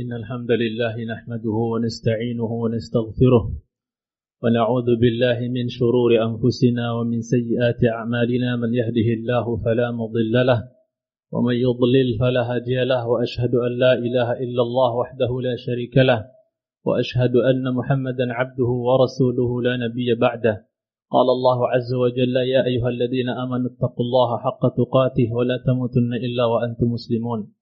إن الحمد لله نحمده ونستعينه ونستغفره ونعوذ بالله من شرور أنفسنا ومن سيئات أعمالنا من يهده الله فلا مضل له ومن يضلل فلا هادي له وأشهد أن لا إله إلا الله وحده لا شريك له وأشهد أن محمدا عبده ورسوله لا نبي بعده. قال الله عز وجل يا أيها الذين آمنوا اتقوا الله حق تقاته ولا تموتن إلا وأنتم مسلمون.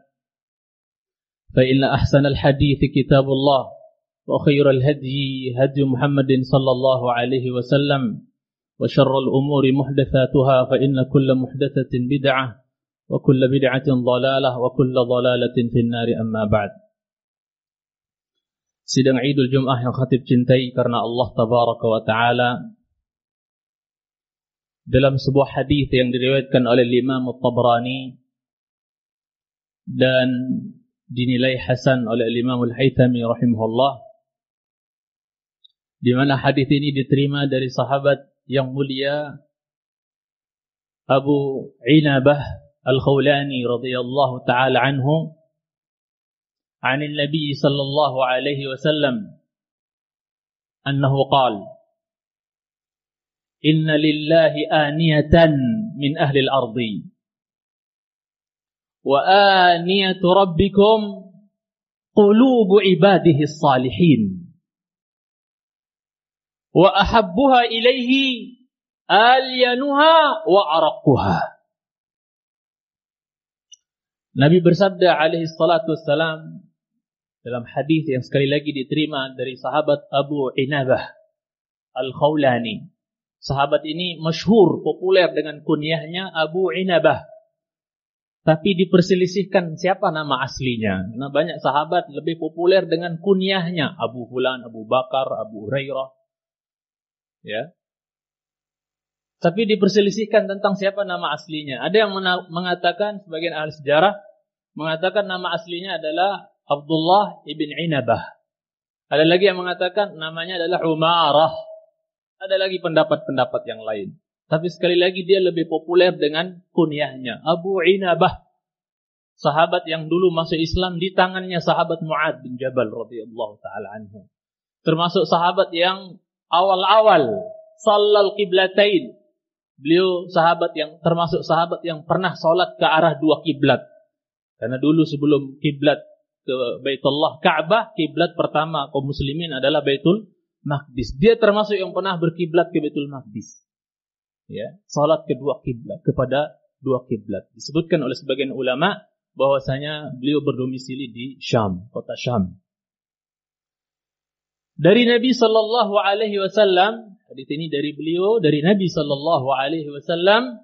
فإن أحسن الحديث كتاب الله وخير الهدي هدي محمد صلى الله عليه وسلم وشر الأمور محدثاتها فإن كل محدثة بدعة وكل بدعة ضلالة وكل ضلالة في النار. أما بعد Jum'ah yang khatib cintai karena Allah Tabaraka wa Ta'ala. Dalam sebuah hadis yang diriwayatkan oleh Imam At-Tabrani dan dinilai hasan oleh Imam Al-Haythami rahimahullah di mana hadis ini diterima dari sahabat yang mulia Abu Inabah Al-Khawlani radhiyallahu taala anhu عن النبي صلى الله عليه وسلم أنه قال إن لله آنية من أهل الأرض wa ربكم قلوب عباده الصالحين وأحبها إليه ahabbuha وأرقها Nabi bersabda alaihi salatu wassalam dalam hadis yang sekali lagi diterima dari sahabat Abu Inabah Al-Khawlani. Sahabat ini masyhur populer dengan kunyahnya Abu Inabah. Tapi diperselisihkan siapa nama aslinya. Nah, banyak sahabat lebih populer dengan kunyahnya Abu Fulan, Abu Bakar, Abu Hurairah. Ya. Tapi diperselisihkan tentang siapa nama aslinya. Ada yang mengatakan sebagian ahli sejarah mengatakan nama aslinya adalah Abdullah ibn Inabah. Ada lagi yang mengatakan namanya adalah Umarah. Ada lagi pendapat-pendapat yang lain. Tapi sekali lagi dia lebih populer dengan kunyahnya Abu Inabah. Sahabat yang dulu masuk Islam di tangannya sahabat Muad bin Jabal radhiyallahu taala anhu. Termasuk sahabat yang awal-awal sallal qiblatain Beliau sahabat yang termasuk sahabat yang pernah sholat ke arah dua kiblat. Karena dulu sebelum kiblat ke Baitullah Ka'bah, kiblat pertama kaum muslimin adalah Baitul Maqdis. Dia termasuk yang pernah berkiblat ke Baitul Maqdis. Ya, salat kedua kiblat kepada dua kiblat. Disebutkan oleh sebagian ulama bahwasanya beliau berdomisili di Syam, kota Syam. Dari Nabi sallallahu alaihi wasallam Hadis ini dari beliau, dari Nabi sallallahu alaihi wasallam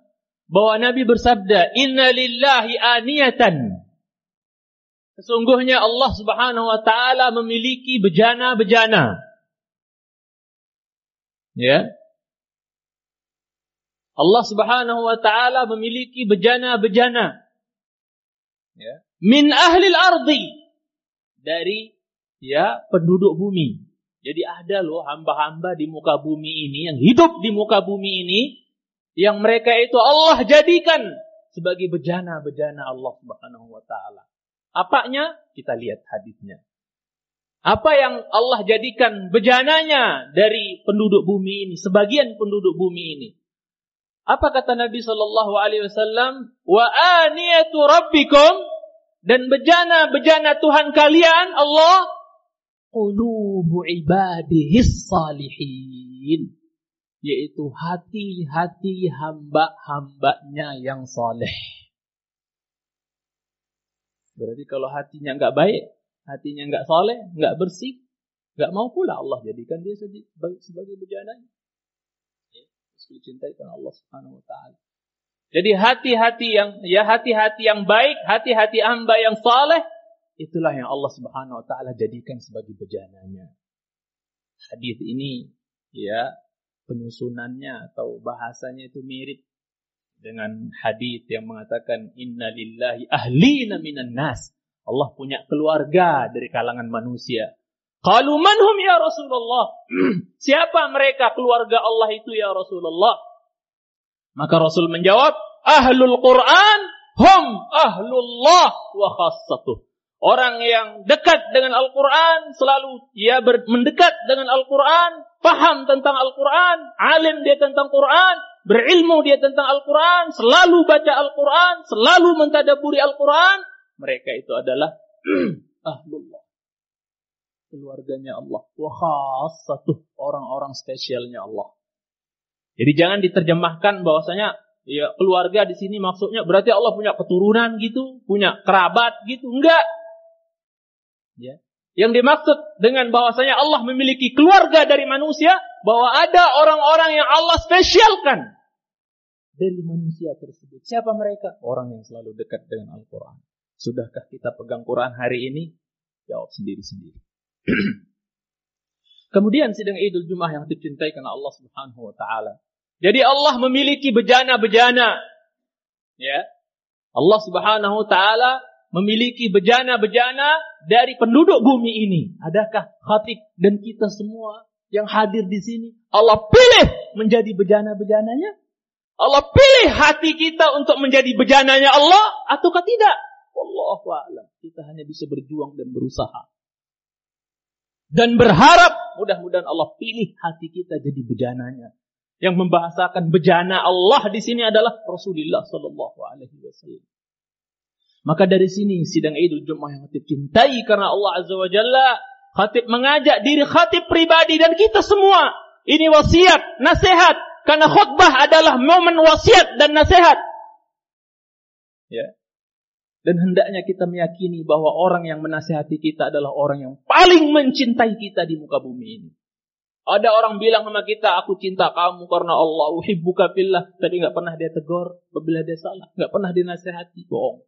bahwa Nabi bersabda, "Inna lillahi aniyatan." Sesungguhnya Allah Subhanahu wa taala memiliki bejana-bejana. Ya. Allah Subhanahu wa taala memiliki bejana-bejana. Ya. Min ahli ardi dari ya penduduk bumi. Jadi ada loh hamba-hamba di muka bumi ini yang hidup di muka bumi ini yang mereka itu Allah jadikan sebagai bejana-bejana Allah Subhanahu wa taala. Apanya? Kita lihat hadisnya. Apa yang Allah jadikan bejananya dari penduduk bumi ini, sebagian penduduk bumi ini. Apa kata Nabi sallallahu alaihi wasallam? Wa aniyatu rabbikum dan bejana-bejana Tuhan kalian Allah qulubu ibadihis salihin yaitu hati-hati hamba-hambanya yang saleh. Berarti kalau hatinya nggak baik, hatinya nggak saleh, nggak bersih, nggak mau pula Allah jadikan dia sebagai bejananya. Dicintai karena Allah Subhanahu wa taala. Jadi hati-hati yang ya hati-hati yang baik, hati-hati hamba yang saleh Itulah yang Allah Subhanahu wa taala jadikan sebagai bejananya. Hadis ini ya penyusunannya atau bahasanya itu mirip dengan hadis yang mengatakan inna lillahi ahlina minan nas. Allah punya keluarga dari kalangan manusia. Qalu manhum ya Rasulullah? Siapa mereka keluarga Allah itu ya Rasulullah? Maka Rasul menjawab, ahlul Quran hum ahlullah wa khassatuh. Orang yang dekat dengan Al-Quran selalu ia mendekat dengan Al-Quran, paham tentang Al-Quran, alim dia tentang Quran, berilmu dia tentang Al-Quran, selalu baca Al-Quran, selalu mentadaburi Al-Quran. Mereka itu adalah ahlullah. Keluarganya Allah. Wa khassatuh. Orang-orang spesialnya Allah. Jadi jangan diterjemahkan bahwasanya ya keluarga di sini maksudnya berarti Allah punya keturunan gitu, punya kerabat gitu. Enggak. Ya. Yang dimaksud dengan bahwasanya Allah memiliki keluarga dari manusia, bahwa ada orang-orang yang Allah spesialkan dari manusia tersebut. Siapa mereka? Orang yang selalu dekat dengan Al-Quran. Sudahkah kita pegang Quran hari ini? Jawab sendiri-sendiri. Kemudian sidang Idul Jumat yang dicintai karena Allah Subhanahu wa taala. Jadi Allah memiliki bejana-bejana. Ya. Allah Subhanahu wa taala memiliki bejana-bejana dari penduduk bumi ini. Adakah khatib dan kita semua yang hadir di sini Allah pilih menjadi bejana-bejananya? Allah pilih hati kita untuk menjadi bejananya Allah ataukah tidak? Wallahu a'lam. Kita hanya bisa berjuang dan berusaha. Dan berharap mudah-mudahan Allah pilih hati kita jadi bejananya. Yang membahasakan bejana Allah di sini adalah Rasulullah sallallahu alaihi wasallam. Maka dari sini sidang Idul Jumat yang khatib cintai karena Allah Azza wa Jalla. Khatib mengajak diri khatib pribadi dan kita semua. Ini wasiat, nasihat. Karena khutbah adalah momen wasiat dan nasihat. Ya. Dan hendaknya kita meyakini bahwa orang yang menasihati kita adalah orang yang paling mencintai kita di muka bumi ini. Ada orang bilang sama kita, aku cinta kamu karena Allah, uhibbuka fillah. Tapi nggak pernah dia tegur, apabila dia salah. nggak pernah dinasehati, bohong.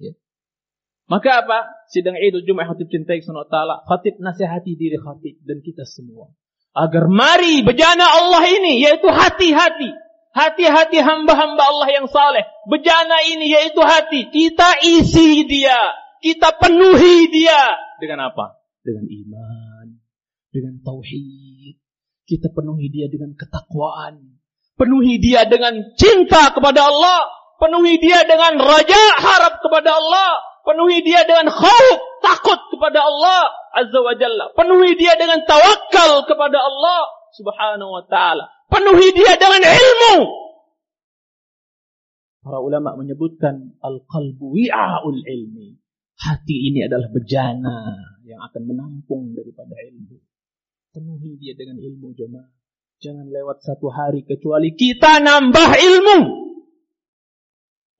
Ya. Maka apa? Sidang Idul Jumat Khatib cintai Subhanahu taala, khatib nasihati diri khatib dan kita semua. Agar mari bejana Allah ini yaitu hati-hati. Hati-hati hamba-hamba Allah yang saleh. Bejana ini yaitu hati. Kita isi dia. Kita penuhi dia. Dengan apa? Dengan iman. Dengan tauhid. Kita penuhi dia dengan ketakwaan. Penuhi dia dengan cinta kepada Allah Penuhi dia dengan raja harap kepada Allah. Penuhi dia dengan khauf, takut kepada Allah Azza wa Jalla. Penuhi dia dengan tawakal kepada Allah Subhanahu wa taala. Penuhi dia dengan ilmu. Para ulama menyebutkan al-qalbu wi'aul ilmi. Hati ini adalah bejana yang akan menampung daripada ilmu. Penuhi dia dengan ilmu jemaah. Jangan lewat satu hari kecuali kita nambah ilmu.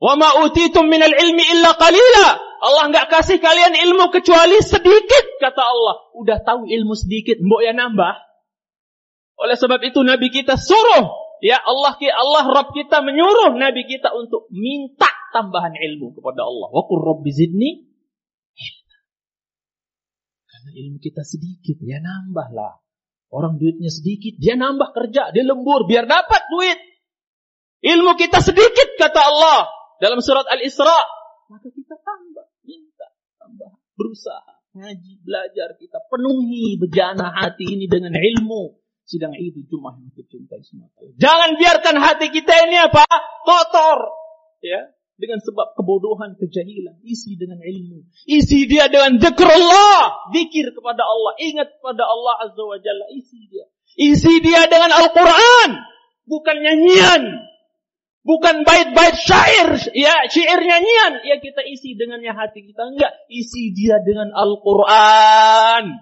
Wa ma utitum minal ilmi illa qalila. Allah nggak kasih kalian ilmu kecuali sedikit kata Allah. Udah tahu ilmu sedikit, mbok ya nambah. Oleh sebab itu Nabi kita suruh ya Allah Allah Rabb kita menyuruh Nabi kita untuk minta tambahan ilmu kepada Allah. Wa qur rabbi zidni Karena ilmu kita sedikit, ya nambahlah. Orang duitnya sedikit, dia nambah kerja, dia lembur biar dapat duit. Ilmu kita sedikit kata Allah dalam surat Al-Isra, maka kita tambah, minta, tambah, berusaha, ngaji, belajar, kita penuhi bejana hati ini dengan ilmu. Sidang itu cuma yang semata. Jangan biarkan hati kita ini apa? Kotor. Ya, dengan sebab kebodohan, kejahilan. Isi dengan ilmu. Isi dia dengan zikrullah. Dikir kepada Allah. Ingat kepada Allah Azza wa Jalla. Isi dia. Isi dia dengan Al-Quran. Bukan nyanyian. Bukan bait-bait syair, ya syair nyanyian yang kita isi dengannya hati kita. Enggak, isi dia dengan Al-Quran.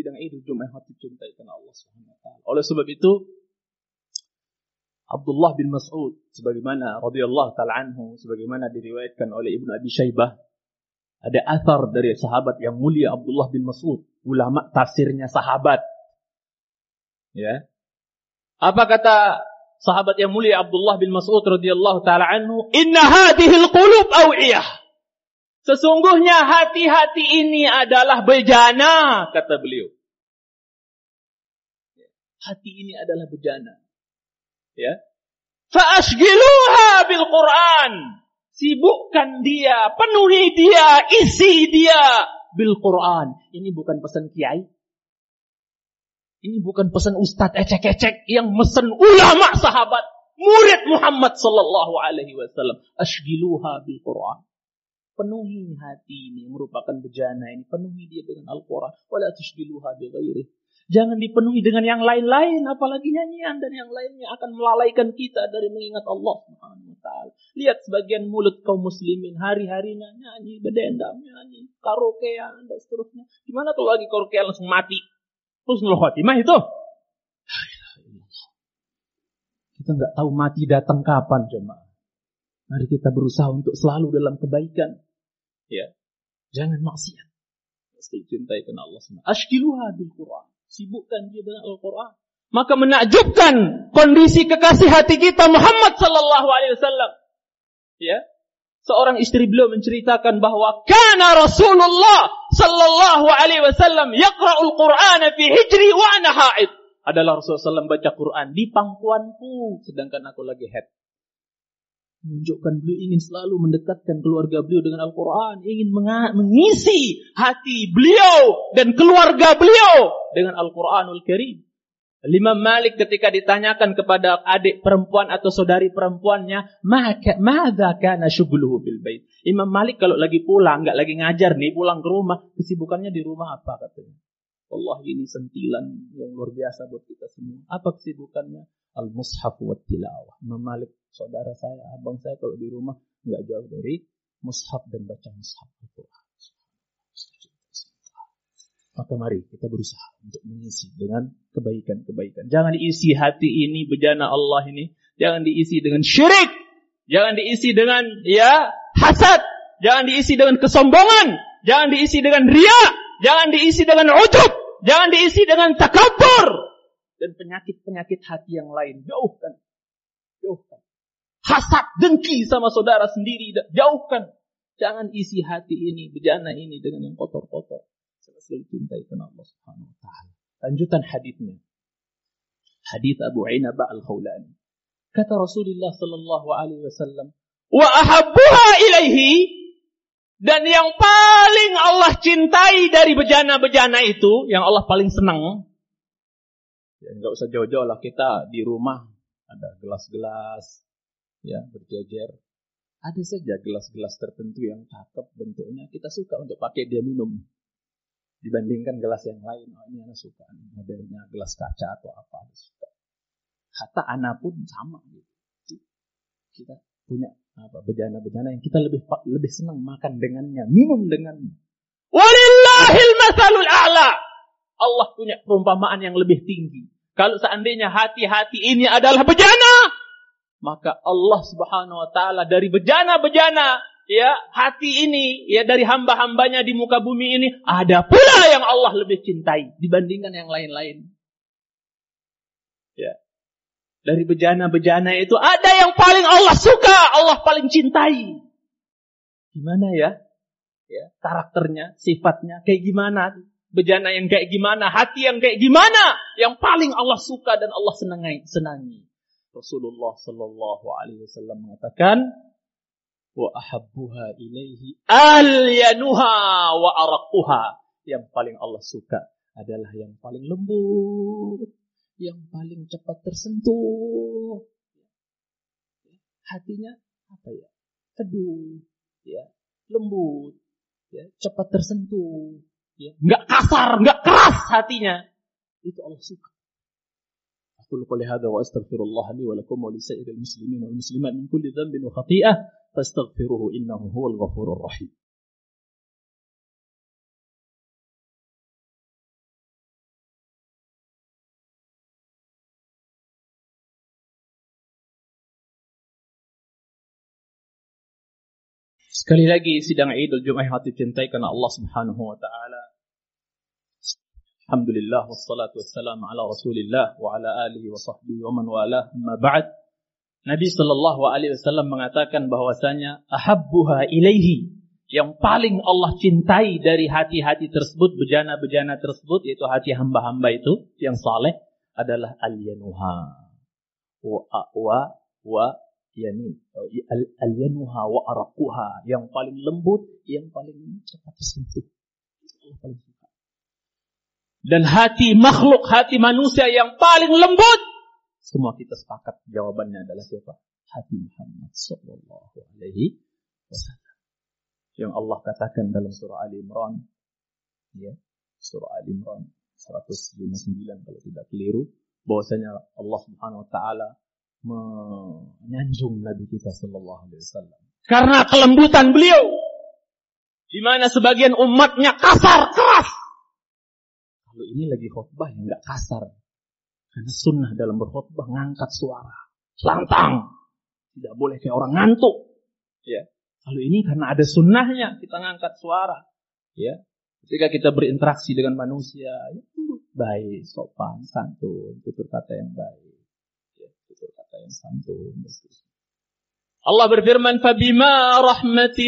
Sidang itu cuma hati cintai karena Allah SWT. Oleh sebab itu, Abdullah bin Mas'ud sebagaimana radhiyallahu taala anhu sebagaimana diriwayatkan oleh Ibnu Abi Syaibah ada athar dari sahabat yang mulia Abdullah bin Mas'ud ulama tafsirnya sahabat ya apa kata sahabat yang mulia Abdullah bin Mas'ud radhiyallahu taala anhu, "Inna hadhihi al-qulub awiyah." Sesungguhnya hati-hati ini adalah bejana, kata beliau. Hati ini adalah bejana. Ya. Fa'ashgiluha bil Quran. Sibukkan dia, penuhi dia, isi dia bil Quran. Ini bukan pesan kiai. Ini bukan pesan ustadz ecek-ecek yang mesen ulama sahabat, murid Muhammad sallallahu alaihi wasallam. Ashgiluha bil Quran. Penuhi hati ini merupakan bejana ini. Penuhi dia dengan Al-Quran. Wala tushgiluha bi ghairi. Jangan dipenuhi dengan yang lain-lain, apalagi nyanyian dan yang lainnya akan melalaikan kita dari mengingat Allah Subhanahu wa taala. Lihat sebagian mulut kaum muslimin hari-harinya nyanyi, berdendam, nyanyi, karaokean dan seterusnya. Gimana kalau lagi karaokean langsung mati? Husnul khotimah itu. Kita nggak tahu mati datang kapan, jemaah. Mari kita berusaha untuk selalu dalam kebaikan. Ya. Jangan maksiat. Pasti cintai kena Allah SWT. Ashkiluha bil Quran. Sibukkan dia dengan Al-Quran. Maka menakjubkan kondisi kekasih hati kita Muhammad sallallahu alaihi wasallam. Ya. Seorang istri beliau menceritakan bahwa kana Rasulullah sallallahu alaihi wasallam yaqra'ul Qur'ana fi hijri wa ana haid. Adalah Rasulullah SAW baca Quran di pangkuanku sedangkan aku lagi haid menunjukkan beliau ingin selalu mendekatkan keluarga beliau dengan Al-Quran, ingin mengisi hati beliau dan keluarga beliau dengan Al-Quranul Karim. Imam Malik ketika ditanyakan kepada adik perempuan atau saudari perempuannya, maka mada kana syughluhu bil bait. Imam Malik kalau lagi pulang, nggak lagi ngajar nih, pulang ke rumah, kesibukannya di rumah apa katanya? Allah ini sentilan yang luar biasa buat kita semua. Apa kesibukannya? Al-Mushaf wa tilawah. Imam Malik saudara saya, abang saya kalau di rumah nggak jauh dari mushaf dan baca mushaf Al-Quran. Maka mari kita berusaha untuk mengisi dengan kebaikan-kebaikan. Jangan diisi hati ini bejana Allah ini, jangan diisi dengan syirik, jangan diisi dengan ya hasad, jangan diisi dengan kesombongan, jangan diisi dengan ria, jangan diisi dengan ujub, jangan diisi dengan takabur dan penyakit-penyakit hati yang lain. Jauhkan. Jauhkan hasad, dengki sama saudara sendiri. Jauhkan. Jangan isi hati ini, bejana ini dengan yang kotor-kotor. Selalu cintai karena Allah Subhanahu wa taala. Lanjutan hadisnya. Hadis Abu Ainabah Al-Khawlani. Kata Rasulullah sallallahu alaihi wasallam, "Wa ahabbuha ilaihi" dan yang paling Allah cintai dari bejana-bejana itu, yang Allah paling senang, ya nggak usah jauh-jauh lah kita di rumah ada gelas-gelas, ya berjejer. Ada saja gelas-gelas tertentu yang cakep bentuknya kita suka untuk pakai dia minum dibandingkan gelas yang lain. Oh ini anak suka modelnya gelas kaca atau apa suka. Hatta anak pun sama gitu. Kita punya apa bejana-bejana yang kita lebih lebih senang makan dengannya, minum dengannya. Walillahil masalul a'la. Allah punya perumpamaan yang lebih tinggi. Kalau seandainya hati-hati ini adalah bejana, maka Allah Subhanahu wa taala dari bejana-bejana ya hati ini ya dari hamba-hambanya di muka bumi ini ada pula yang Allah lebih cintai dibandingkan yang lain-lain. Dari bejana-bejana itu ada yang paling Allah suka, Allah paling cintai. Gimana ya? Ya, karakternya, sifatnya kayak gimana? Bejana yang kayak gimana, hati yang kayak gimana yang paling Allah suka dan Allah senangi, senangi. Rasulullah Sallallahu Alaihi Wasallam mengatakan, wa ahabbuha ilaihi alyanuha wa araquha. Yang paling Allah suka adalah yang paling lembut, yang paling cepat tersentuh. Hatinya apa ya? Teduh, ya, lembut, ya, cepat tersentuh, ya, nggak kasar, nggak keras hatinya. Itu Allah suka. أقول قولي هذا وأستغفر الله لي ولكم ولسائر المسلمين والمسلمات من كل ذنب وخطيئة فاستغفروه إنه هو الغفور الرحيم Sekali lagi sidang Idul Jumat yang hati cintai karena Allah Subhanahu wa taala Alhamdulillah wassalatu wassalamu ala Rasulillah wa ala alihi wa sahbihi wa man walah. Amma ba'd. Nabi sallallahu alaihi wasallam mengatakan bahwasanya ahabbuha ilaihi yang paling Allah cintai dari hati-hati tersebut, bejana-bejana tersebut, yaitu hati hamba-hamba itu yang saleh adalah al-yanuha. Wa, wa, wa yani al-yanuha wa araquha yang paling lembut, yang paling cepat tersentuh. Allah paling suka. Dan hati makhluk, hati manusia yang paling lembut, semua kita sepakat jawabannya adalah siapa? Hati Muhammad sallallahu alaihi wasallam yang Allah katakan dalam surah Ali Imran ya surah Ali Imran 159 kalau tidak keliru bahwasanya Allah Subhanahu wa taala menyanjung Nabi kita sallallahu alaihi wasallam. Karena kelembutan beliau di mana sebagian umatnya kasar keras. Kalau ini lagi khutbah yang enggak kasar karena sunnah dalam berkhutbah ngangkat suara lantang. Tidak boleh kayak orang ngantuk. Ya. Kalau ini karena ada sunnahnya kita ngangkat suara. Ya, ketika kita berinteraksi dengan manusia, ya, baik, sopan, santun, tutur kata yang baik, yang santun dan. Allah berfirman, فَبِمَا رَحْمَةٍ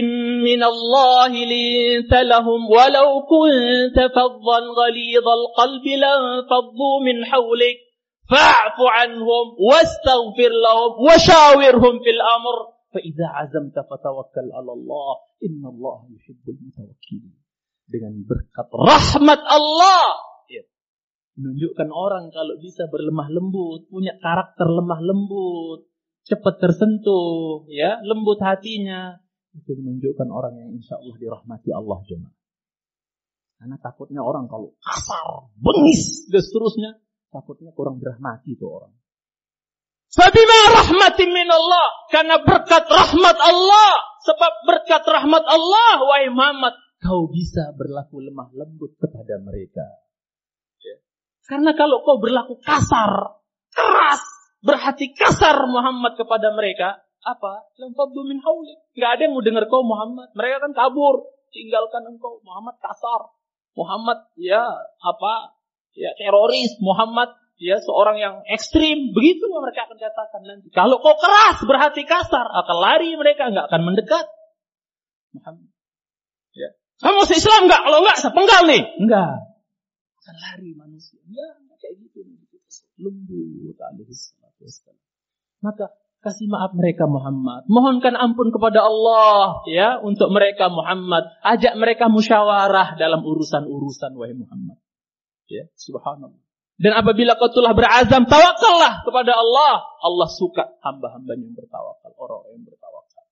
مِّنَ اللَّهِ لِنْتَ لَهُمْ وَلَوْ كُنْتَ فَضًّا غَلِيظَ الْقَلْبِ لانفضوا مِنْ حَوْلِكَ فَاعْفُ عَنْهُمْ وَاسْتَغْفِرْ لَهُمْ وَشَاوِرْهُمْ فِي الْأَمْرِ فَإِذَا عَزَمْتَ فَتَوَكَّلْ عَلَى اللَّهِ إِنَّ اللَّهَ يُحِبُّ الْمُتَوَكِّلِينَ Dengan berkat rahmat Allah, menunjukkan orang kalau bisa berlemah lembut punya karakter lemah lembut cepat tersentuh ya lembut hatinya itu menunjukkan orang yang insya Allah dirahmati Allah jemaah karena takutnya orang kalau kasar bengis dan seterusnya takutnya kurang dirahmati itu orang Fabima rahmatin min Allah. Karena berkat rahmat Allah. Sebab berkat rahmat Allah, wahai Muhammad. Kau bisa berlaku lemah lembut kepada mereka. Karena kalau kau berlaku kasar, keras, berhati kasar Muhammad kepada mereka, apa? Lamfaddu min haulik. Gak ada yang mau dengar kau Muhammad. Mereka kan kabur. Tinggalkan engkau. Muhammad kasar. Muhammad ya apa? Ya teroris. Muhammad ya seorang yang ekstrim, begitu mereka akan katakan nanti. Kalau kau keras, berhati kasar, akan lari mereka, nggak akan mendekat. Muhammad. Ya. Kamu masih Islam nggak? Kalau nggak, saya penggal nih. Enggak. Akan lari manusia. Ya, kayak gitu. Lembut alaihi Maka kasih maaf mereka Muhammad. Mohonkan ampun kepada Allah ya untuk mereka Muhammad. Ajak mereka musyawarah dalam urusan-urusan wahai Muhammad. Ya, subhanallah. Dan apabila kau telah berazam, tawakallah kepada Allah. Allah suka hamba-hamba yang bertawakal, orang yang bertawakal.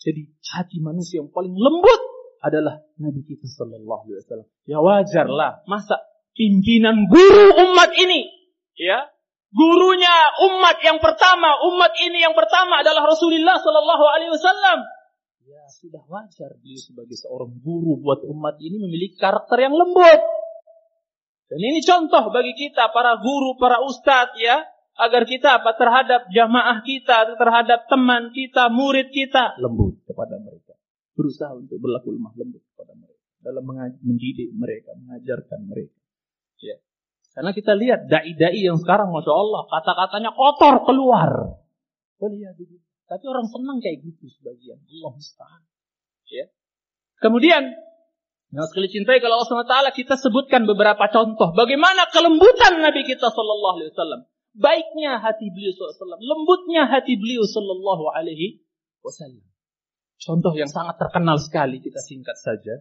Jadi hati manusia yang paling lembut adalah Nabi kita Sallallahu Alaihi Wasallam. Ya wajarlah, masa pimpinan guru umat ini, ya gurunya umat yang pertama, umat ini yang pertama adalah Rasulullah Sallallahu Alaihi Wasallam. Ya sudah wajar beliau sebagai seorang guru buat umat ini memiliki karakter yang lembut. Dan ini contoh bagi kita para guru, para ustadz ya, agar kita apa terhadap jamaah kita, terhadap teman kita, murid kita lembut kepada mereka. Berusaha untuk berlaku lemah lembut kepada mereka dalam mendidik mereka, mengajarkan mereka. Karena kita lihat dai-dai yang sekarang Masya Allah kata-katanya kotor keluar. Oh iya, tapi orang senang kayak gitu sebagian. Allah mustahil. Ya. Kemudian yang sekali cintai kalau Allah SWT kita sebutkan beberapa contoh. Bagaimana kelembutan Nabi kita Sallallahu Alaihi Wasallam. Baiknya hati beliau SAW. Lembutnya hati beliau Sallallahu Alaihi Wasallam. Contoh yang sangat terkenal sekali kita singkat saja.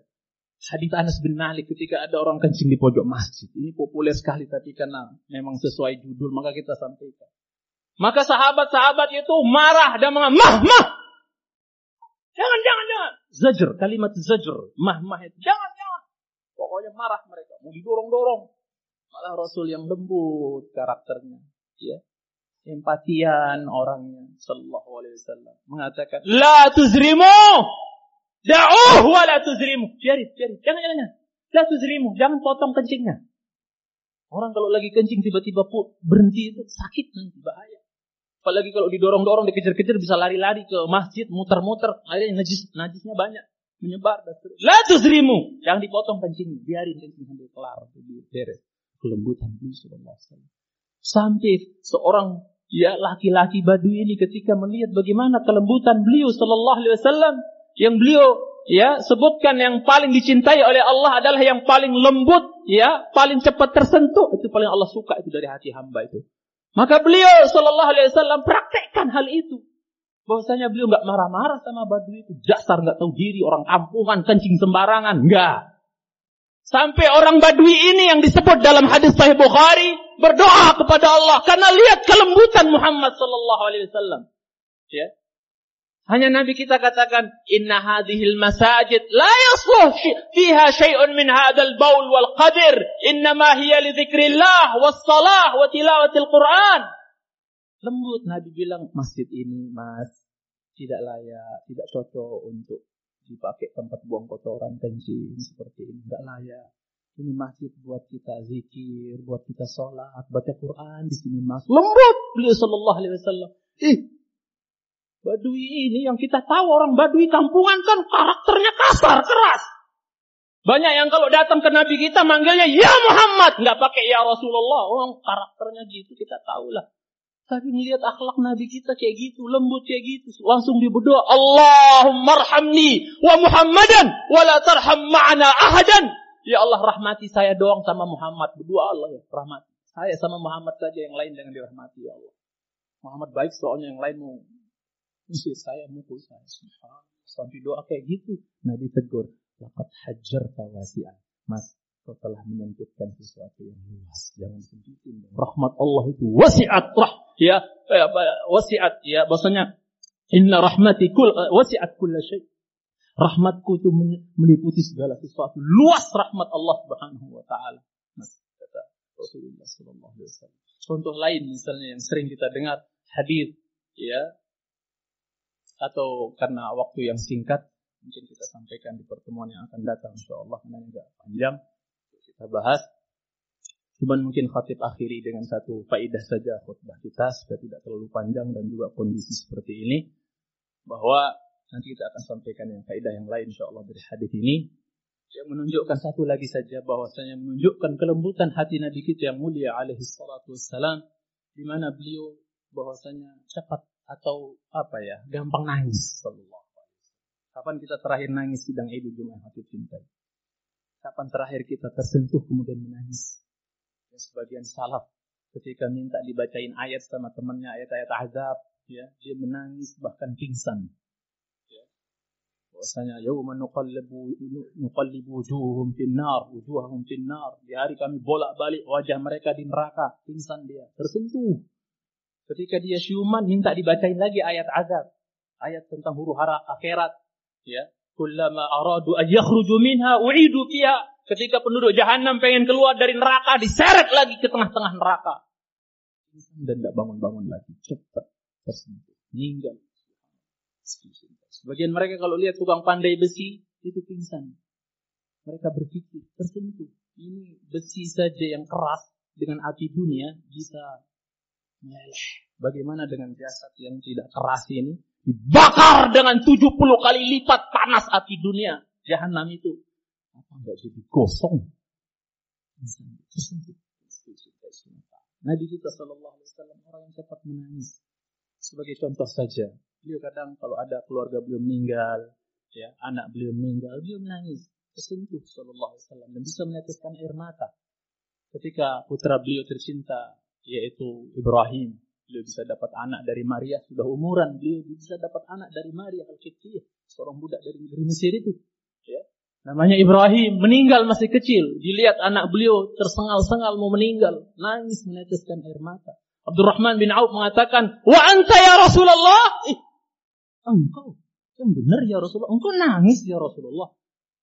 Hadis Anas bin Malik ketika ada orang kencing di pojok masjid. Ini populer sekali tapi karena memang sesuai judul maka kita sampaikan. Maka sahabat-sahabat itu marah dan mengatakan, mah, mah, Jangan, jangan, jangan. Zajr, kalimat zajr. Mah-mah itu. Jangan, jangan. Pokoknya marah mereka. Mau didorong-dorong. Malah Rasul yang lembut karakternya. Ya. Empatian orangnya. Sallallahu alaihi wasallam. Mengatakan. La tuzrimu. Da'uh wa la tuzrimu. Biarin, biarin. Jangan, jangan, jangan. La tuzrimu. Jangan potong kencingnya. Orang kalau lagi kencing tiba-tiba berhenti itu sakit nanti bahaya. Apalagi kalau didorong-dorong, dikejar-kejar bisa lari-lari ke masjid, muter-muter, akhirnya najis, najisnya banyak, menyebar dan terus. La tuzrimu, jangan dipotong kencingnya, biarin kencing sampai kelar, beres. Kelembutan Sampai seorang ya laki-laki Badui ini ketika melihat bagaimana kelembutan beliau Sallallahu Alaihi Wasallam yang beliau ya, sebutkan yang paling dicintai oleh Allah adalah yang paling lembut, ya, paling cepat tersentuh. Itu paling Allah suka itu dari hati hamba itu. Maka beliau Shallallahu Alaihi Wasallam praktekkan hal itu. Bahwasanya beliau nggak marah-marah sama Badui itu. Dasar nggak tahu diri, orang kampungan, kencing sembarangan. Enggak. Sampai orang Badui ini yang disebut dalam hadis Sahih Bukhari berdoa kepada Allah karena lihat kelembutan Muhammad sallallahu alaihi wasallam. Ya. Hanya Nabi kita katakan inna hadhil masajid la yasluh fiha syai'un min hadzal baul wal qadir innama hiya li dzikrillah was salah wa tilawatil Quran. Lembut Nabi bilang masjid ini Mas tidak layak, tidak cocok untuk dipakai tempat buang kotoran kencing seperti ini enggak layak. Ini masjid buat kita zikir, buat kita sholat, baca Quran di sini mas. Lembut beliau Shallallahu Alaihi Wasallam. Ih, Badui ini yang kita tahu orang Badui kampungan kan karakternya kasar, keras. Banyak yang kalau datang ke Nabi kita manggilnya Ya Muhammad, nggak pakai Ya Rasulullah. Orang karakternya gitu kita tahu lah. Tapi melihat akhlak Nabi kita kayak gitu, lembut kayak gitu, langsung dia berdoa, Allahumma arhamni wa Muhammadan wa la tarham ma'ana ahadan. Ya Allah rahmati saya doang sama Muhammad. Berdua Allah ya, rahmat. Saya sama Muhammad saja yang lain jangan dirahmati ya Allah. Muhammad baik soalnya yang lain mau usir saya, mukul saya. Sampai doa kayak gitu. Nabi tegur, laqad hajar tawasi'an. Mas, kau telah menyempitkan sesuatu yang luas. Jangan sempitin. Rahmat Allah itu wasiat rah ya eh, wasiat ya bahasanya inna rahmati kul eh, wasiat kulla syai. Rahmatku itu meliputi segala sesuatu. Luas rahmat Allah Subhanahu wa taala. Mas kata Rasulullah sallallahu alaihi wasallam. Contoh lain misalnya yang sering kita dengar hadis ya atau karena waktu yang singkat mungkin kita sampaikan di pertemuan yang akan datang insyaallah karena enggak panjang kita bahas. Cuman mungkin khatib akhiri dengan satu faidah saja khutbah kita supaya tidak terlalu panjang dan juga kondisi seperti ini. Bahwa nanti kita akan sampaikan yang faidah yang lain insyaAllah dari hadis ini. Yang menunjukkan satu lagi saja bahwasanya menunjukkan kelembutan hati Nabi kita yang mulia alaihi salatu wassalam. Di mana beliau bahwasanya cepat atau apa ya, gampang nangis. Kapan kita terakhir nangis sidang Idul Jumat hati cinta? Kapan terakhir kita tersentuh kemudian menangis? Yang sebagian salaf ketika minta dibacain ayat sama temannya ayat-ayat azab, ya, dia menangis bahkan pingsan. Ya. Bahwasanya yauma nuqallibu nuqallibu wujuhum finnar, wujuhahum finnar. Di hari kami bolak-balik wajah mereka di neraka, pingsan dia, tersentuh. Ketika dia siuman minta dibacain lagi ayat azab, ayat tentang huru hara akhirat, ya Kullama aradu an minha u'idu fiha. Ketika penduduk jahanam pengen keluar dari neraka, diseret lagi ke tengah-tengah neraka. Dan tidak bangun-bangun lagi. Cepat tersentuh. Meninggal. Sebagian mereka kalau lihat tukang pandai besi, itu pingsan. Mereka berpikir, tersentuh. Ini besi saja yang keras dengan api dunia bisa Bagaimana dengan jasad yang tidak keras ini? dibakar dengan 70 kali lipat panas api dunia jahanam itu. Apa enggak jadi gosong? Nabi kita Shallallahu Alaihi Wasallam orang yang cepat menangis. Sebagai contoh saja beliau kadang kalau ada keluarga beliau meninggal ya anak beliau meninggal beliau menangis tersentuh Shallallahu Alaihi Wasallam dan bisa meneteskan air mata. Ketika putra beliau tercinta yaitu Ibrahim Beliau bisa dapat anak dari Maria sudah umuran. Beliau bisa dapat anak dari Maria al-Qibtiyah, seorang budak dari negeri Mesir itu. Ya. Namanya Ibrahim, meninggal masih kecil. Dilihat anak beliau tersengal-sengal mau meninggal, nangis meneteskan air mata. Abdurrahman bin Auf mengatakan, "Wa anta ya Rasulullah?" Eh, engkau yang benar ya Rasulullah. Engkau nangis ya Rasulullah.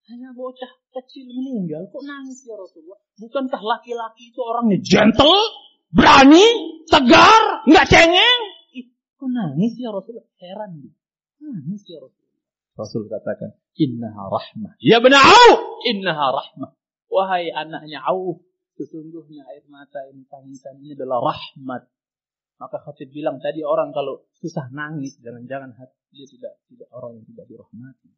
Hanya bocah kecil meninggal, kok nangis ya Rasulullah? Bukankah laki-laki itu orangnya gentle, berani, tegar, nggak cengeng. Ih, kok nangis ya Rasul? Heran dia. Nangis ya Rasul. Rasul katakan, innaha rahmah. Ya benar, innaha rahmah. Wahai anaknya Auf, sesungguhnya air mata ini, tangisan ini adalah rahmat. Maka khatib bilang tadi orang kalau susah nangis, jangan-jangan dia tidak tidak orang yang tidak dirahmati.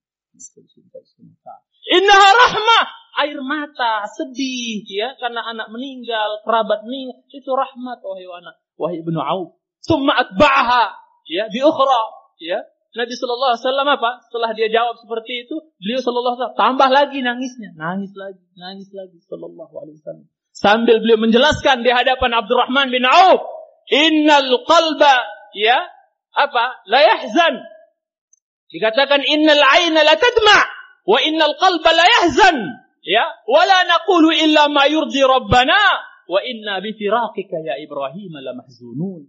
Innaha rahmah air mata, sedih ya karena anak meninggal, kerabat meninggal, itu rahmat wahai anak, wahai Ibnu Auf. Summa atba'aha ya bi ukhra ya. Nabi Shallallahu Alaihi Wasallam apa? Setelah dia jawab seperti itu, beliau Shallallahu Alaihi Wasallam tambah lagi nangisnya, nangis lagi, nangis lagi Shallallahu Alaihi Wasallam. Sambil beliau menjelaskan di hadapan Abdurrahman bin Auf, Innal qalba ya apa? La yahzan. Dikatakan innal aina la tadma wa innal qalba la yahzan. Ya, wala naqulu illa ma yurdi rabbana wa inna bi firaqika ya Ibrahim la mahzunun.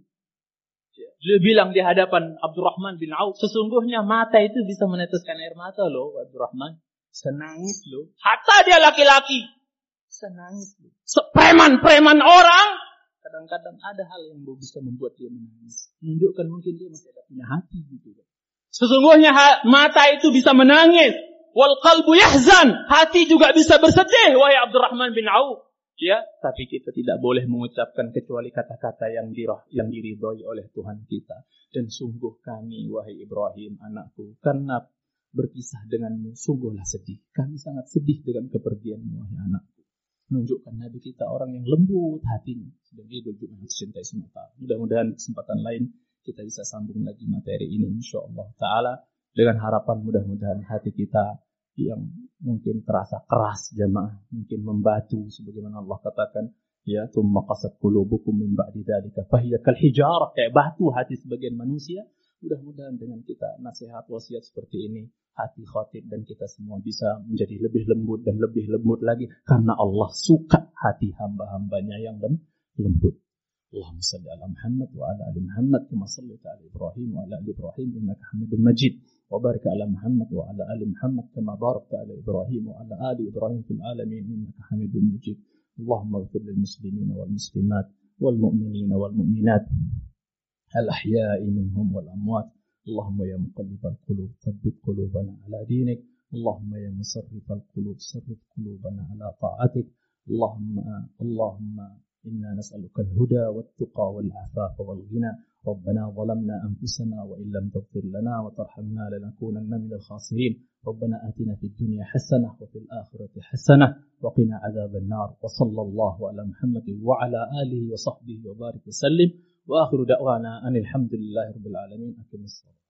Dia bilang di hadapan Abdurrahman bin Auf, sesungguhnya mata itu bisa meneteskan air mata loh, Abdurrahman. Senangis loh. Hatta dia laki-laki. Senangis loh. Preman-preman orang. Kadang-kadang ada hal yang bisa membuat dia menangis. Menunjukkan mungkin dia masih ada punya hati gitu. Sesungguhnya mata itu bisa menangis. Wal qalbu yahzan. Hati juga bisa bersedih. Wahai Abdurrahman bin Auf. Ya, tapi kita tidak boleh mengucapkan kecuali kata-kata yang dirah, yang diridhoi oleh Tuhan kita. Dan sungguh kami, wahai Ibrahim, anakku, karena berpisah denganmu, sungguhlah sedih. Kami sangat sedih dengan kepergianmu, wahai anakku. Menunjukkan Nabi kita orang yang lembut hatinya. Dan dia juga cintai semata. Mudah-mudahan kesempatan lain kita bisa sambung lagi materi ini, insya Allah Ta'ala. Dengan harapan mudah-mudahan hati kita yang mungkin terasa keras jamaah, mungkin membatu sebagaimana Allah katakan, ya tumma qasat qulubukum min ba'di dzalika fahiya kal hijarah kayak batu hati sebagian manusia. Mudah-mudahan dengan kita nasihat wasiat seperti ini, hati khatib dan kita semua bisa menjadi lebih lembut dan lebih lembut lagi karena Allah suka hati hamba-hambanya yang lembut. اللهم صل على محمد وعلى ال محمد كما صليت على ابراهيم وعلى ال ابراهيم انك حميد مجيد وبارك على محمد وعلى آل محمد كما باركت على إبراهيم وعلى آل إبراهيم في العالمين. إنك حميد مجيد. اللهم اغفر للمسلمين والمسلمات والمؤمنين والمؤمنات الأحياء منهم والأموات. اللهم يا مقلب القلوب ثبت قلوبنا على دينك. اللهم يا مصرف القلوب صرف قلوبنا على طاعتك. اللهم اللهم إنا نسألك الهدى والتقى والعفاف والغنى. ربنا ظلمنا أنفسنا وإن لم تغفر لنا وترحمنا لنكونن من الخاسرين. ربنا آتنا في الدنيا حسنة وفي الآخرة حسنة وقنا عذاب النار. وصلى الله على محمد وعلى آله وصحبه وبارك وسلم. وآخر دعوانا أن الحمد لله رب العالمين. أكرم الصلاة.